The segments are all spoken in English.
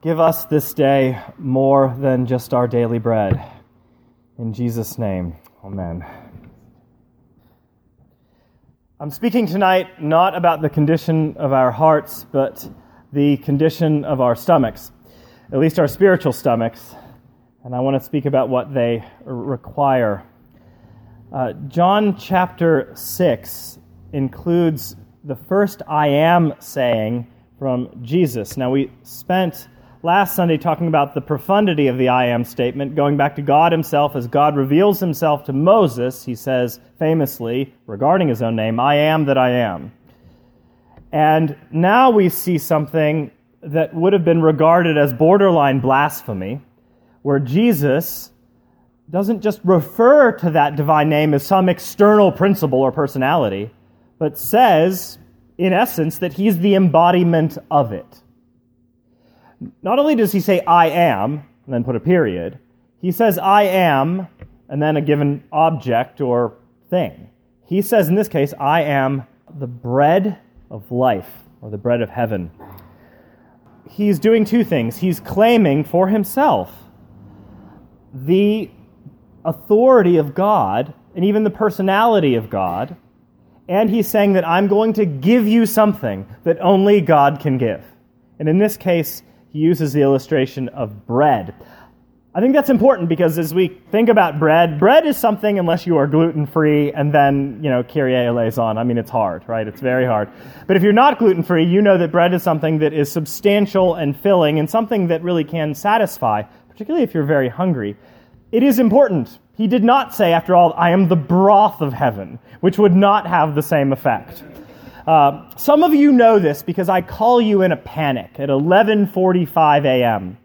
Give us this day more than just our daily bread. In Jesus' name, amen. I'm speaking tonight not about the condition of our hearts, but the condition of our stomachs, at least our spiritual stomachs. And I want to speak about what they require. Uh, John chapter 6 includes the first I am saying from Jesus. Now, we spent last Sunday talking about the profundity of the I am statement, going back to God Himself as God reveals Himself to Moses. He says famously, regarding His own name, I am that I am. And now we see something that would have been regarded as borderline blasphemy, where Jesus doesn't just refer to that divine name as some external principle or personality, but says, in essence, that he's the embodiment of it. Not only does he say, I am, and then put a period, he says, I am, and then a given object or thing. He says, in this case, I am the bread of life, or the bread of heaven. He's doing two things. He's claiming for himself the authority of God and even the personality of God and he's saying that I'm going to give you something that only God can give. And in this case, uses the illustration of bread. I think that's important because as we think about bread, bread is something unless you are gluten free and then, you know, Kyrie eleison. I mean, it's hard, right? It's very hard. But if you're not gluten free, you know that bread is something that is substantial and filling and something that really can satisfy, particularly if you're very hungry. It is important. He did not say, after all, I am the broth of heaven, which would not have the same effect. Uh, some of you know this because I call you in a panic at 11:45 a.m.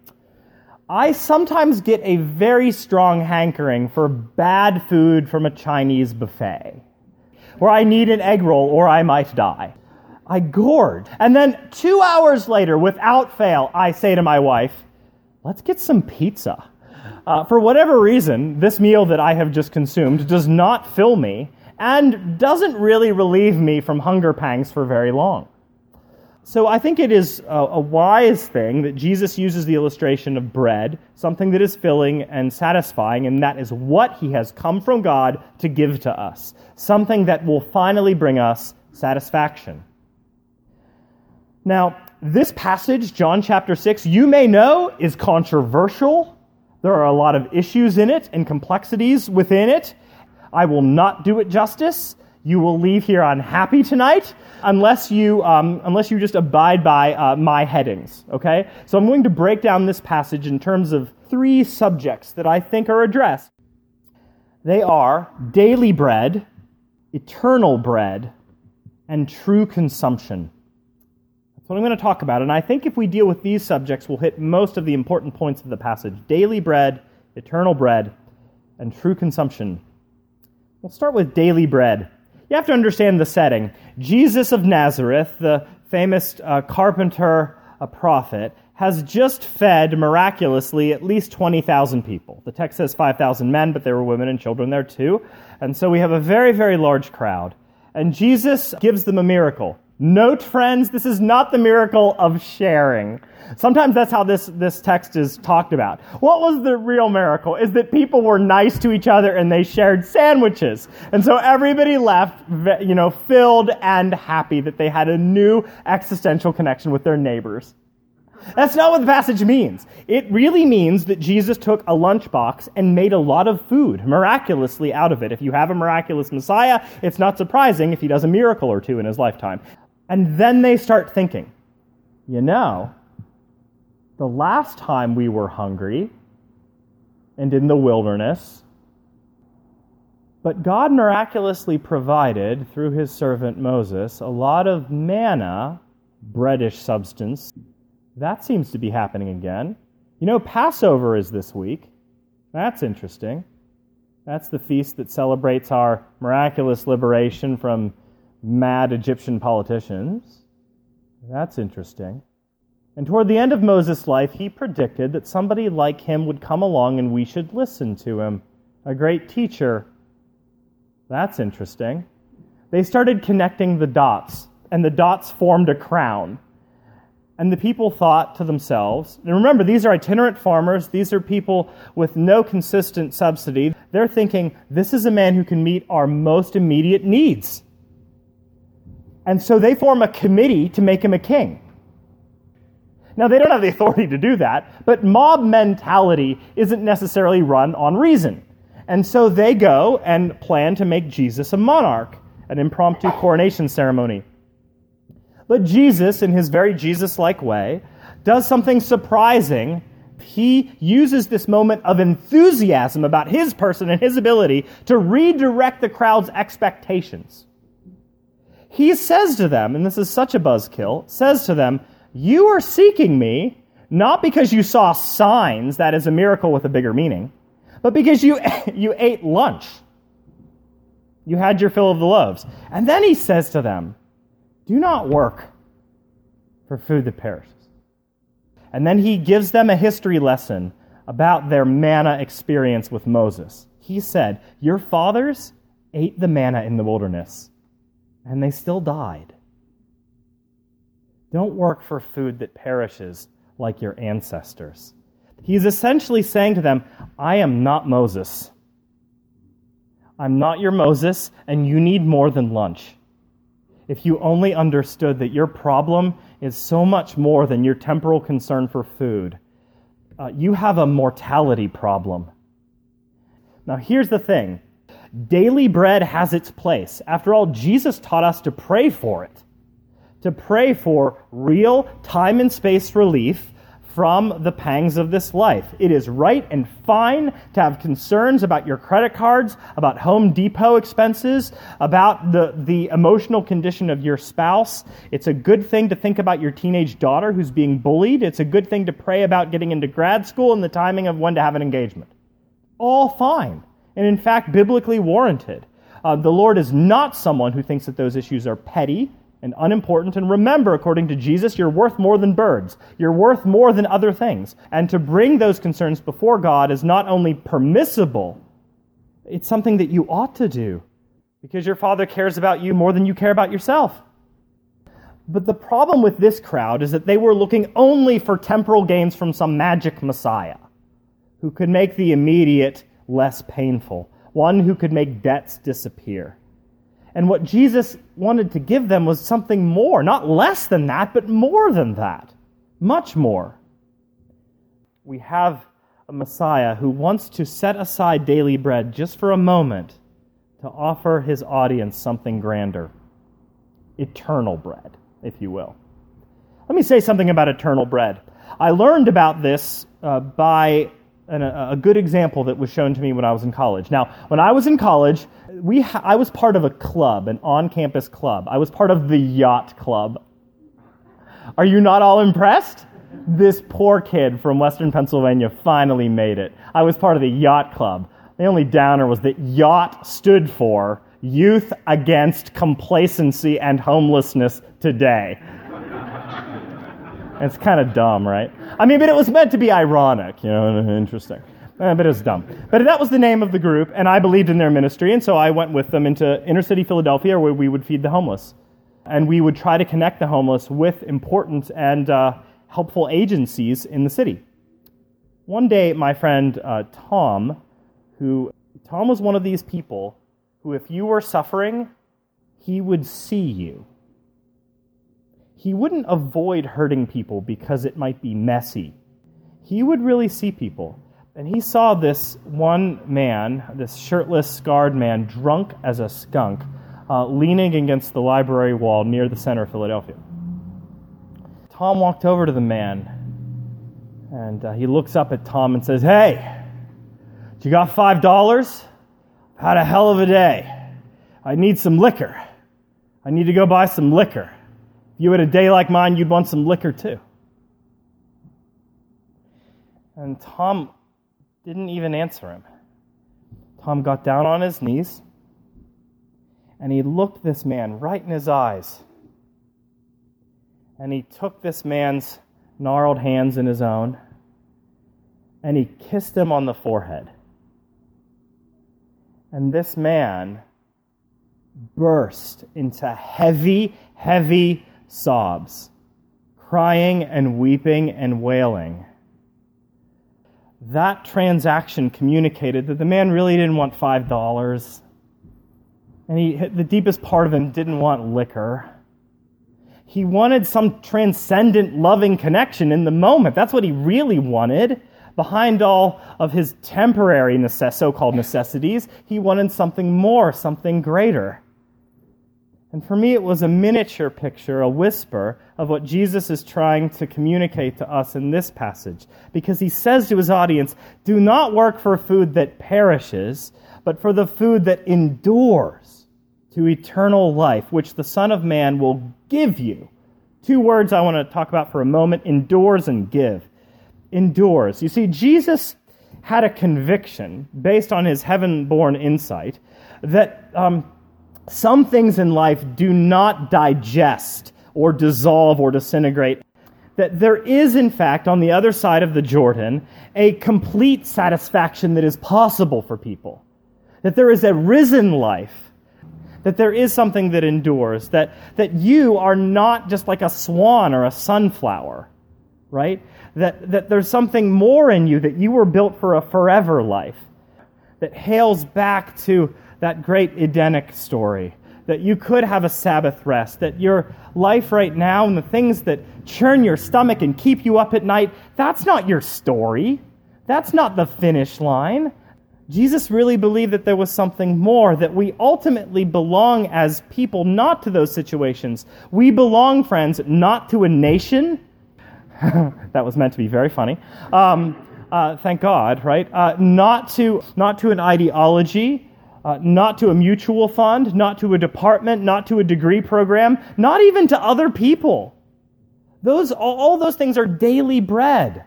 I sometimes get a very strong hankering for bad food from a Chinese buffet, where I need an egg roll or I might die. I gourd. And then two hours later, without fail, I say to my wife, let's get some pizza. Uh, for whatever reason, this meal that I have just consumed does not fill me and doesn't really relieve me from hunger pangs for very long. So I think it is a, a, wise thing that Jesus uses the illustration of bread, something that is filling and satisfying, and that is what he has come from God to give to us, something that will finally bring us satisfaction. Now, this passage, John chapter 6, you may know is controversial there are a lot of issues in it and complexities within it. I will not do it justice. You will leave here unhappy tonight unless you, um, unless you just abide by uh, my headings, okay? So I'm going to break down this passage in terms of three subjects that I think are addressed. They are daily bread, eternal bread, and true consumption. That's what I'm going to talk about. And I think if we deal with these subjects, we'll hit most of the important points of the passage daily bread, eternal bread, and true consumption. We'll start with daily bread. You have to understand the setting. Jesus of Nazareth, the famous uh, carpenter, a prophet, has just fed miraculously at least 20,000 people. The text says 5,000 men, but there were women and children there too. And so we have a very, very large crowd. And Jesus gives them a miracle. Note, friends, this is not the miracle of sharing. Sometimes that's how this, this text is talked about. What was the real miracle? Is that people were nice to each other and they shared sandwiches. And so everybody left, you know, filled and happy that they had a new existential connection with their neighbors. That's not what the passage means. It really means that Jesus took a lunchbox and made a lot of food miraculously out of it. If you have a miraculous Messiah, it's not surprising if he does a miracle or two in his lifetime. And then they start thinking, you know, the last time we were hungry and in the wilderness, but God miraculously provided through his servant Moses a lot of manna, breadish substance. That seems to be happening again. You know, Passover is this week. That's interesting. That's the feast that celebrates our miraculous liberation from mad Egyptian politicians. That's interesting. And toward the end of Moses' life, he predicted that somebody like him would come along and we should listen to him. A great teacher. That's interesting. They started connecting the dots, and the dots formed a crown. And the people thought to themselves, and remember, these are itinerant farmers, these are people with no consistent subsidy. They're thinking, this is a man who can meet our most immediate needs. And so they form a committee to make him a king. Now, they don't have the authority to do that, but mob mentality isn't necessarily run on reason. And so they go and plan to make Jesus a monarch, an impromptu coronation ceremony. But Jesus, in his very Jesus like way, does something surprising. He uses this moment of enthusiasm about his person and his ability to redirect the crowd's expectations. He says to them, and this is such a buzzkill, says to them, You are seeking me not because you saw signs, that is a miracle with a bigger meaning, but because you, you ate lunch. You had your fill of the loaves. And then he says to them, do not work for food that perishes. And then he gives them a history lesson about their manna experience with Moses. He said, Your fathers ate the manna in the wilderness, and they still died. Don't work for food that perishes like your ancestors. He's essentially saying to them, I am not Moses. I'm not your Moses, and you need more than lunch if you only understood that your problem is so much more than your temporal concern for food. Uh, you have a mortality problem. Now, here's the thing daily bread has its place. After all, Jesus taught us to pray for it, to pray for real time and space relief from the pangs of this life. It is right and fine to have concerns about your credit cards, about Home Depot expenses, about the, the emotional condition of your spouse. It's a good thing to think about your teenage daughter who's being bullied. It's a good thing to pray about getting into grad school and the timing of when to have an engagement. All fine. And in fact, biblically warranted. Uh, the Lord is not someone who thinks that those issues are petty and unimportant. And remember, according to Jesus, you're worth more than birds. You're worth more than other things. And to bring those concerns before God is not only permissible, it's something that you ought to do because your Father cares about you more than you care about yourself. But the problem with this crowd is that they were looking only for temporal gains from some magic Messiah who could make the immediate less painful, one who could make debts disappear. And what Jesus wanted to give them was something more, not less than that, but more than that. Much more. We have a Messiah who wants to set aside daily bread just for a moment to offer his audience something grander eternal bread, if you will. Let me say something about eternal bread. I learned about this uh, by an, a good example that was shown to me when I was in college. Now, when I was in college, we ha- I was part of a club, an on-campus club. I was part of the yacht club. Are you not all impressed? This poor kid from Western Pennsylvania finally made it. I was part of the yacht club. The only downer was that yacht stood for Youth Against Complacency and Homelessness Today. It's kind of dumb, right? I mean, but it was meant to be ironic, you know, interesting. Uh, but it was dumb. But that was the name of the group, and I believed in their ministry, and so I went with them into inner city Philadelphia where we would feed the homeless. And we would try to connect the homeless with important and uh, helpful agencies in the city. One day, my friend uh, Tom, who Tom was one of these people who, if you were suffering, he would see you he wouldn't avoid hurting people because it might be messy. He would really see people. And he saw this one man, this shirtless, scarred man, drunk as a skunk, uh, leaning against the library wall near the center of Philadelphia. Tom walked over to the man, and uh, he looks up at Tom and says, Hey, you got $5? Had a hell of a day. I need some liquor. I need to go buy some liquor. You had a day like mine, you'd want some liquor too. And Tom didn't even answer him. Tom got down on his knees and he looked this man right in his eyes. And he took this man's gnarled hands in his own and he kissed him on the forehead. And this man burst into heavy, heavy sobs, crying and weeping and wailing. That transaction communicated that the man really didn't want $5. And he, the deepest part of him didn't want liquor. He wanted some transcendent, loving connection in the moment. That's what he really wanted. Behind all of his temporary necess- so called necessities, he wanted something more, something greater. And for me, it was a miniature picture, a whisper of what Jesus is trying to communicate to us in this passage. Because he says to his audience, Do not work for food that perishes, but for the food that endures to eternal life, which the Son of Man will give you. Two words I want to talk about for a moment endures and give. Endures. You see, Jesus had a conviction based on his heaven born insight that. Um, some things in life do not digest or dissolve or disintegrate. That there is, in fact, on the other side of the Jordan, a complete satisfaction that is possible for people. That there is a risen life. That there is something that endures. That, that you are not just like a swan or a sunflower, right? That, that there's something more in you, that you were built for a forever life. That hails back to that great Edenic story, that you could have a Sabbath rest, that your life right now and the things that churn your stomach and keep you up at night, that's not your story. That's not the finish line. Jesus really believed that there was something more, that we ultimately belong as people not to those situations. We belong, friends, not to a nation. that was meant to be very funny. Um, uh, thank God, right? Uh, not, to, not to an ideology, uh, not to a mutual fund, not to a department, not to a degree program, not even to other people. Those, all those things are daily bread.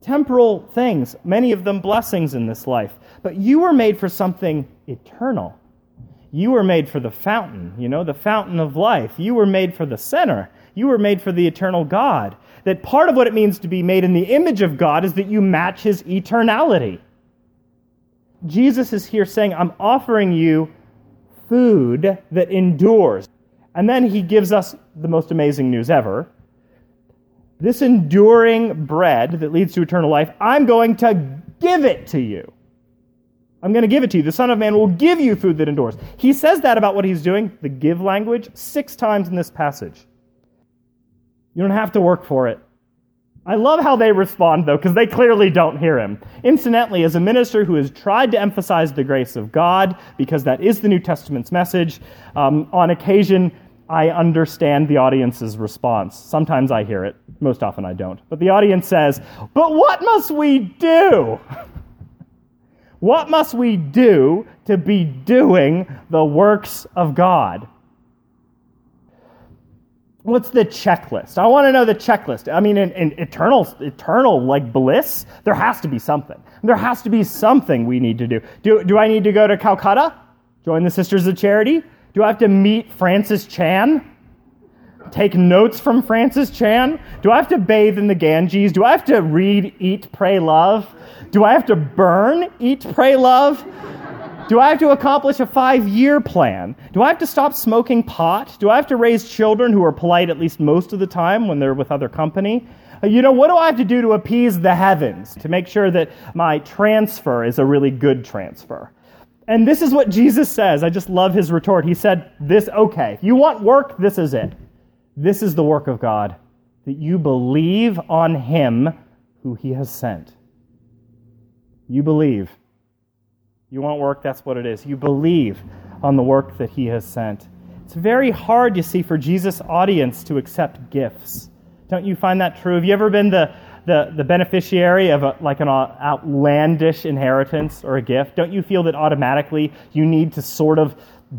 Temporal things, many of them blessings in this life. But you were made for something eternal. You were made for the fountain, you know, the fountain of life. You were made for the center. You were made for the eternal God. That part of what it means to be made in the image of God is that you match his eternality. Jesus is here saying, I'm offering you food that endures. And then he gives us the most amazing news ever. This enduring bread that leads to eternal life, I'm going to give it to you. I'm going to give it to you. The Son of Man will give you food that endures. He says that about what he's doing, the give language, six times in this passage. You don't have to work for it. I love how they respond, though, because they clearly don't hear him. Incidentally, as a minister who has tried to emphasize the grace of God, because that is the New Testament's message, um, on occasion I understand the audience's response. Sometimes I hear it, most often I don't. But the audience says, But what must we do? what must we do to be doing the works of God? What's the checklist? I want to know the checklist. I mean, in, in, eternal, eternal like bliss, there has to be something. There has to be something we need to do. Do, do I need to go to Calcutta? Join the Sisters of Charity? Do I have to meet Francis Chan? Take notes from Francis Chan? Do I have to bathe in the Ganges? Do I have to read Eat, Pray, Love? Do I have to burn Eat, Pray, Love? Do I have to accomplish a five year plan? Do I have to stop smoking pot? Do I have to raise children who are polite at least most of the time when they're with other company? Uh, you know, what do I have to do to appease the heavens to make sure that my transfer is a really good transfer? And this is what Jesus says. I just love his retort. He said, This, okay, you want work, this is it. This is the work of God, that you believe on him who he has sent. You believe. You want work, that's what it is. You believe on the work that he has sent. It's very hard, you see, for Jesus' audience to accept gifts. Don't you find that true? Have you ever been the, the, the beneficiary of a, like an outlandish inheritance or a gift? Don't you feel that automatically you need to sort of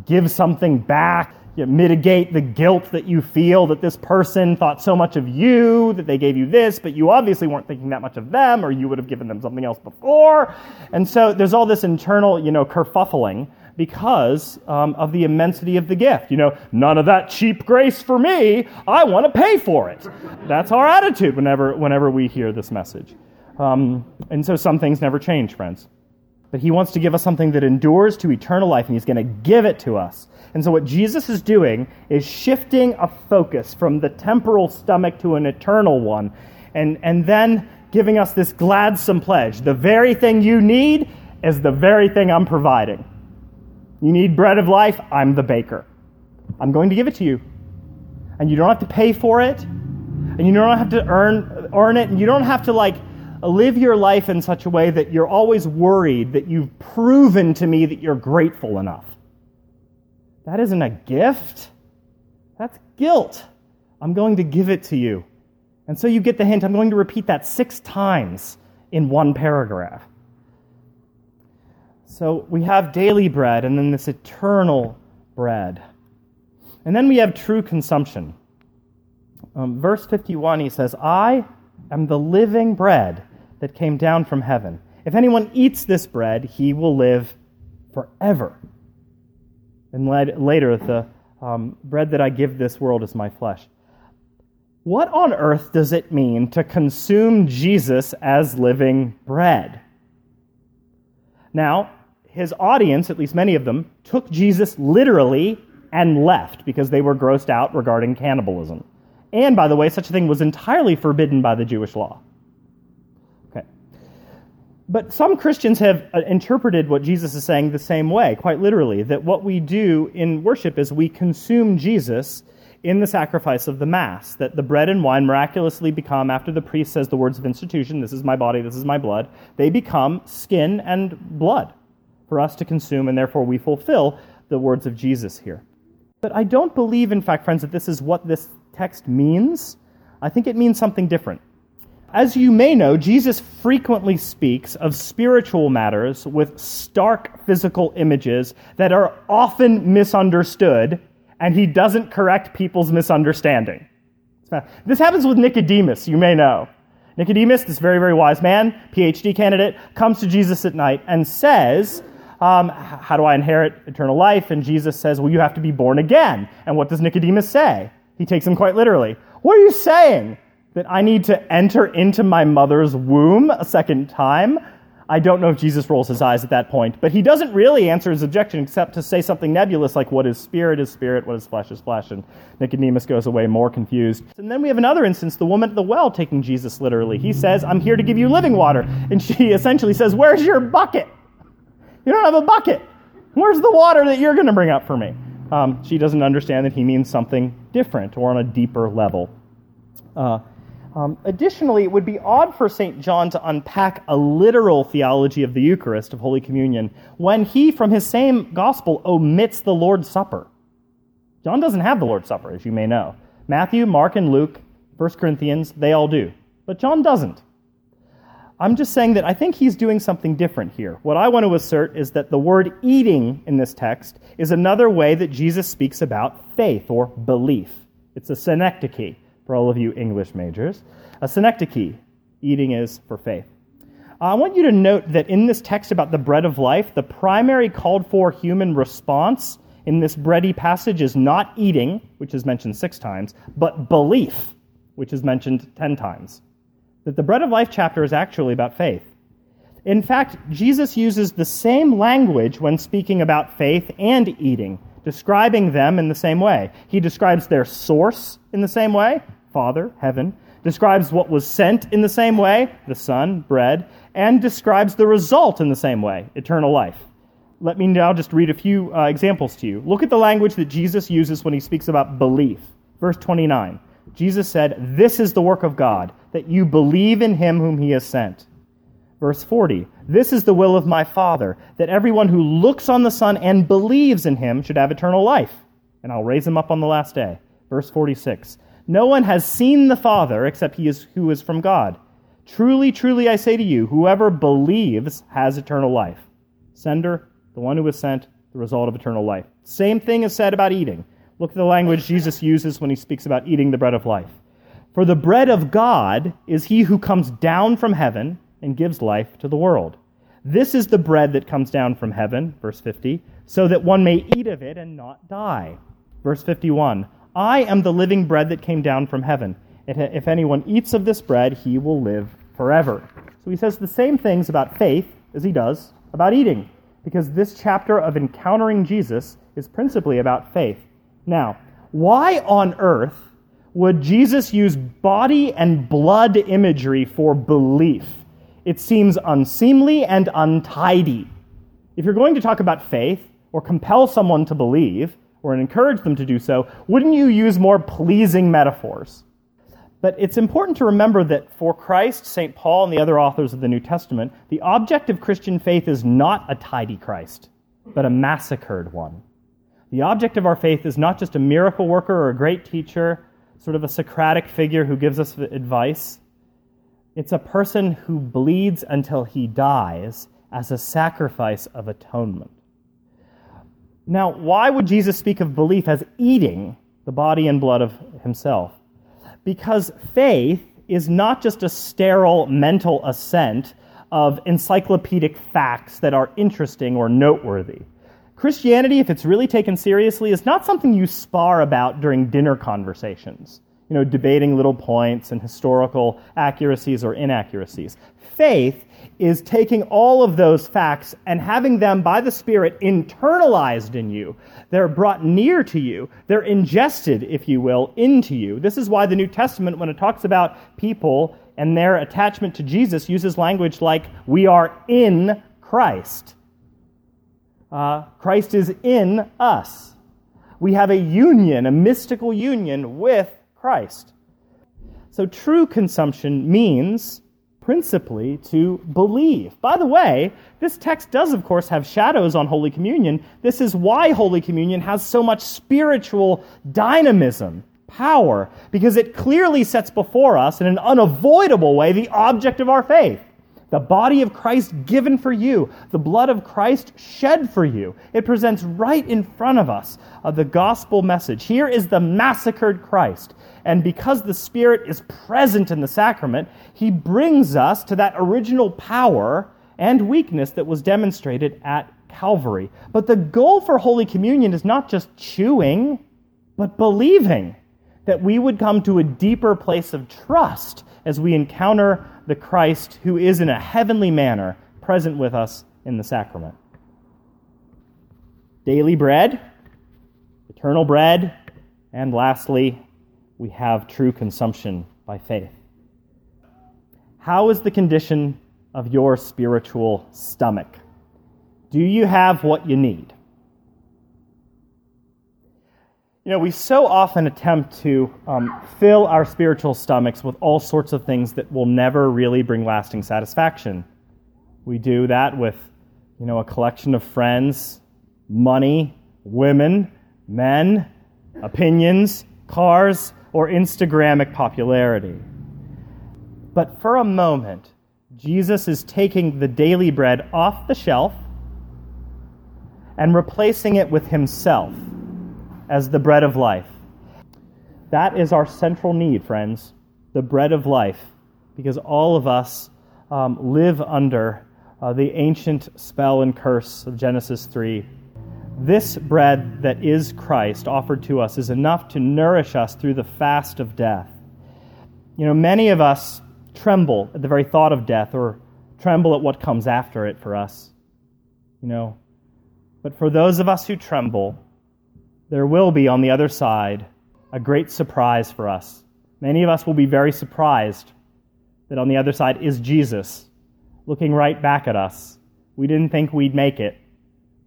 give something back? You know, mitigate the guilt that you feel that this person thought so much of you, that they gave you this, but you obviously weren't thinking that much of them, or you would have given them something else before. And so there's all this internal, you know, kerfuffling because um, of the immensity of the gift. You know, none of that cheap grace for me. I want to pay for it. That's our attitude whenever, whenever we hear this message. Um, and so some things never change, friends. But he wants to give us something that endures to eternal life, and he's going to give it to us. And so, what Jesus is doing is shifting a focus from the temporal stomach to an eternal one, and, and then giving us this gladsome pledge. The very thing you need is the very thing I'm providing. You need bread of life, I'm the baker. I'm going to give it to you. And you don't have to pay for it, and you don't have to earn, earn it, and you don't have to like live your life in such a way that you're always worried that you've proven to me that you're grateful enough. That isn't a gift. That's guilt. I'm going to give it to you. And so you get the hint. I'm going to repeat that six times in one paragraph. So we have daily bread and then this eternal bread. And then we have true consumption. Um, verse 51, he says, I am the living bread that came down from heaven. If anyone eats this bread, he will live forever. And later, the um, bread that I give this world is my flesh. What on earth does it mean to consume Jesus as living bread? Now, his audience, at least many of them, took Jesus literally and left because they were grossed out regarding cannibalism. And by the way, such a thing was entirely forbidden by the Jewish law. Okay. But some Christians have uh, interpreted what Jesus is saying the same way, quite literally, that what we do in worship is we consume Jesus in the sacrifice of the Mass, that the bread and wine miraculously become, after the priest says the words of institution, this is my body, this is my blood, they become skin and blood for us to consume, and therefore we fulfill the words of Jesus here. But I don't believe, in fact, friends, that this is what this text means. I think it means something different. As you may know, Jesus frequently speaks of spiritual matters with stark physical images that are often misunderstood, and he doesn't correct people's misunderstanding. This happens with Nicodemus, you may know. Nicodemus, this very, very wise man, PhD candidate, comes to Jesus at night and says, um, How do I inherit eternal life? And Jesus says, Well, you have to be born again. And what does Nicodemus say? He takes him quite literally. What are you saying? That I need to enter into my mother's womb a second time? I don't know if Jesus rolls his eyes at that point, but he doesn't really answer his objection except to say something nebulous like, What is spirit is spirit, what is flesh is flesh. And Nicodemus goes away more confused. And then we have another instance the woman at the well taking Jesus literally. He says, I'm here to give you living water. And she essentially says, Where's your bucket? You don't have a bucket. Where's the water that you're going to bring up for me? Um, she doesn't understand that he means something different or on a deeper level. Uh, um, additionally, it would be odd for St. John to unpack a literal theology of the Eucharist, of Holy Communion, when he, from his same gospel, omits the Lord's Supper. John doesn't have the Lord's Supper, as you may know. Matthew, Mark, and Luke, 1 Corinthians, they all do. But John doesn't. I'm just saying that I think he's doing something different here. What I want to assert is that the word eating in this text is another way that Jesus speaks about faith or belief. It's a synecdoche for all of you English majors. A synecdoche, eating is for faith. I want you to note that in this text about the bread of life, the primary called for human response in this bready passage is not eating, which is mentioned six times, but belief, which is mentioned ten times that the Bread of Life chapter is actually about faith. In fact, Jesus uses the same language when speaking about faith and eating, describing them in the same way. He describes their source in the same way, Father, heaven, describes what was sent in the same way, the Son, bread, and describes the result in the same way, eternal life. Let me now just read a few uh, examples to you. Look at the language that Jesus uses when he speaks about belief. Verse 29. Jesus said, This is the work of God, that you believe in him whom he has sent. Verse 40 This is the will of my Father, that everyone who looks on the Son and believes in him should have eternal life, and I'll raise him up on the last day. Verse 46 No one has seen the Father except he is, who is from God. Truly, truly, I say to you, whoever believes has eternal life. Sender, the one who was sent, the result of eternal life. Same thing is said about eating. Look at the language Jesus uses when he speaks about eating the bread of life. For the bread of God is he who comes down from heaven and gives life to the world. This is the bread that comes down from heaven, verse 50, so that one may eat of it and not die. Verse 51 I am the living bread that came down from heaven. If anyone eats of this bread, he will live forever. So he says the same things about faith as he does about eating, because this chapter of encountering Jesus is principally about faith. Now, why on earth would Jesus use body and blood imagery for belief? It seems unseemly and untidy. If you're going to talk about faith or compel someone to believe or encourage them to do so, wouldn't you use more pleasing metaphors? But it's important to remember that for Christ, St. Paul, and the other authors of the New Testament, the object of Christian faith is not a tidy Christ, but a massacred one. The object of our faith is not just a miracle worker or a great teacher, sort of a Socratic figure who gives us advice. It's a person who bleeds until he dies as a sacrifice of atonement. Now, why would Jesus speak of belief as eating the body and blood of himself? Because faith is not just a sterile mental assent of encyclopedic facts that are interesting or noteworthy. Christianity, if it's really taken seriously, is not something you spar about during dinner conversations, you know, debating little points and historical accuracies or inaccuracies. Faith is taking all of those facts and having them by the Spirit internalized in you. They're brought near to you. They're ingested, if you will, into you. This is why the New Testament, when it talks about people and their attachment to Jesus, uses language like, we are in Christ. Uh, Christ is in us. We have a union, a mystical union with Christ. So true consumption means principally to believe. By the way, this text does, of course, have shadows on Holy Communion. This is why Holy Communion has so much spiritual dynamism, power, because it clearly sets before us, in an unavoidable way, the object of our faith. The body of Christ given for you, the blood of Christ shed for you. It presents right in front of us uh, the gospel message. Here is the massacred Christ. And because the Spirit is present in the sacrament, he brings us to that original power and weakness that was demonstrated at Calvary. But the goal for Holy Communion is not just chewing, but believing that we would come to a deeper place of trust as we encounter the Christ who is in a heavenly manner present with us in the sacrament. Daily bread, eternal bread, and lastly, we have true consumption by faith. How is the condition of your spiritual stomach? Do you have what you need? You know, we so often attempt to um, fill our spiritual stomachs with all sorts of things that will never really bring lasting satisfaction. We do that with, you know, a collection of friends, money, women, men, opinions, cars, or Instagramic popularity. But for a moment, Jesus is taking the daily bread off the shelf and replacing it with himself as the bread of life. That is our central need, friends, the bread of life, because all of us um, live under uh, the ancient spell and curse of Genesis 3 this bread that is Christ offered to us is enough to nourish us through the fast of death. You know, many of us tremble at the very thought of death or tremble at what comes after it for us. You know, but for those of us who tremble, there will be on the other side a great surprise for us. Many of us will be very surprised that on the other side is Jesus looking right back at us. We didn't think we'd make it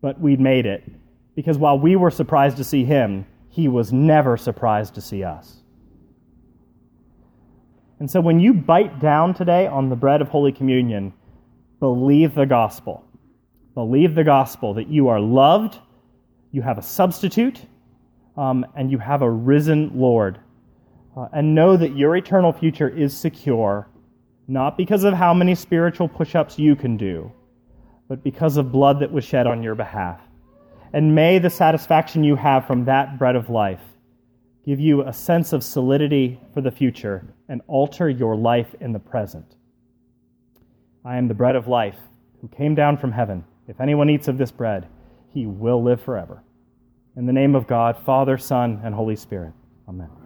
but we'd made it. Because while we were surprised to see him, he was never surprised to see us. And so when you bite down today on the bread of Holy Communion, believe the gospel. Believe the gospel that you are loved, you have a substitute, um, and you have a risen Lord. Uh, and know that your eternal future is secure, not because of how many spiritual push ups you can do, but because of blood that was shed on your behalf. And may the satisfaction you have from that bread of life give you a sense of solidity for the future and alter your life in the present. I am the bread of life who came down from heaven. If anyone eats of this bread, he will live forever. In the name of God, Father, Son, and Holy Spirit. Amen.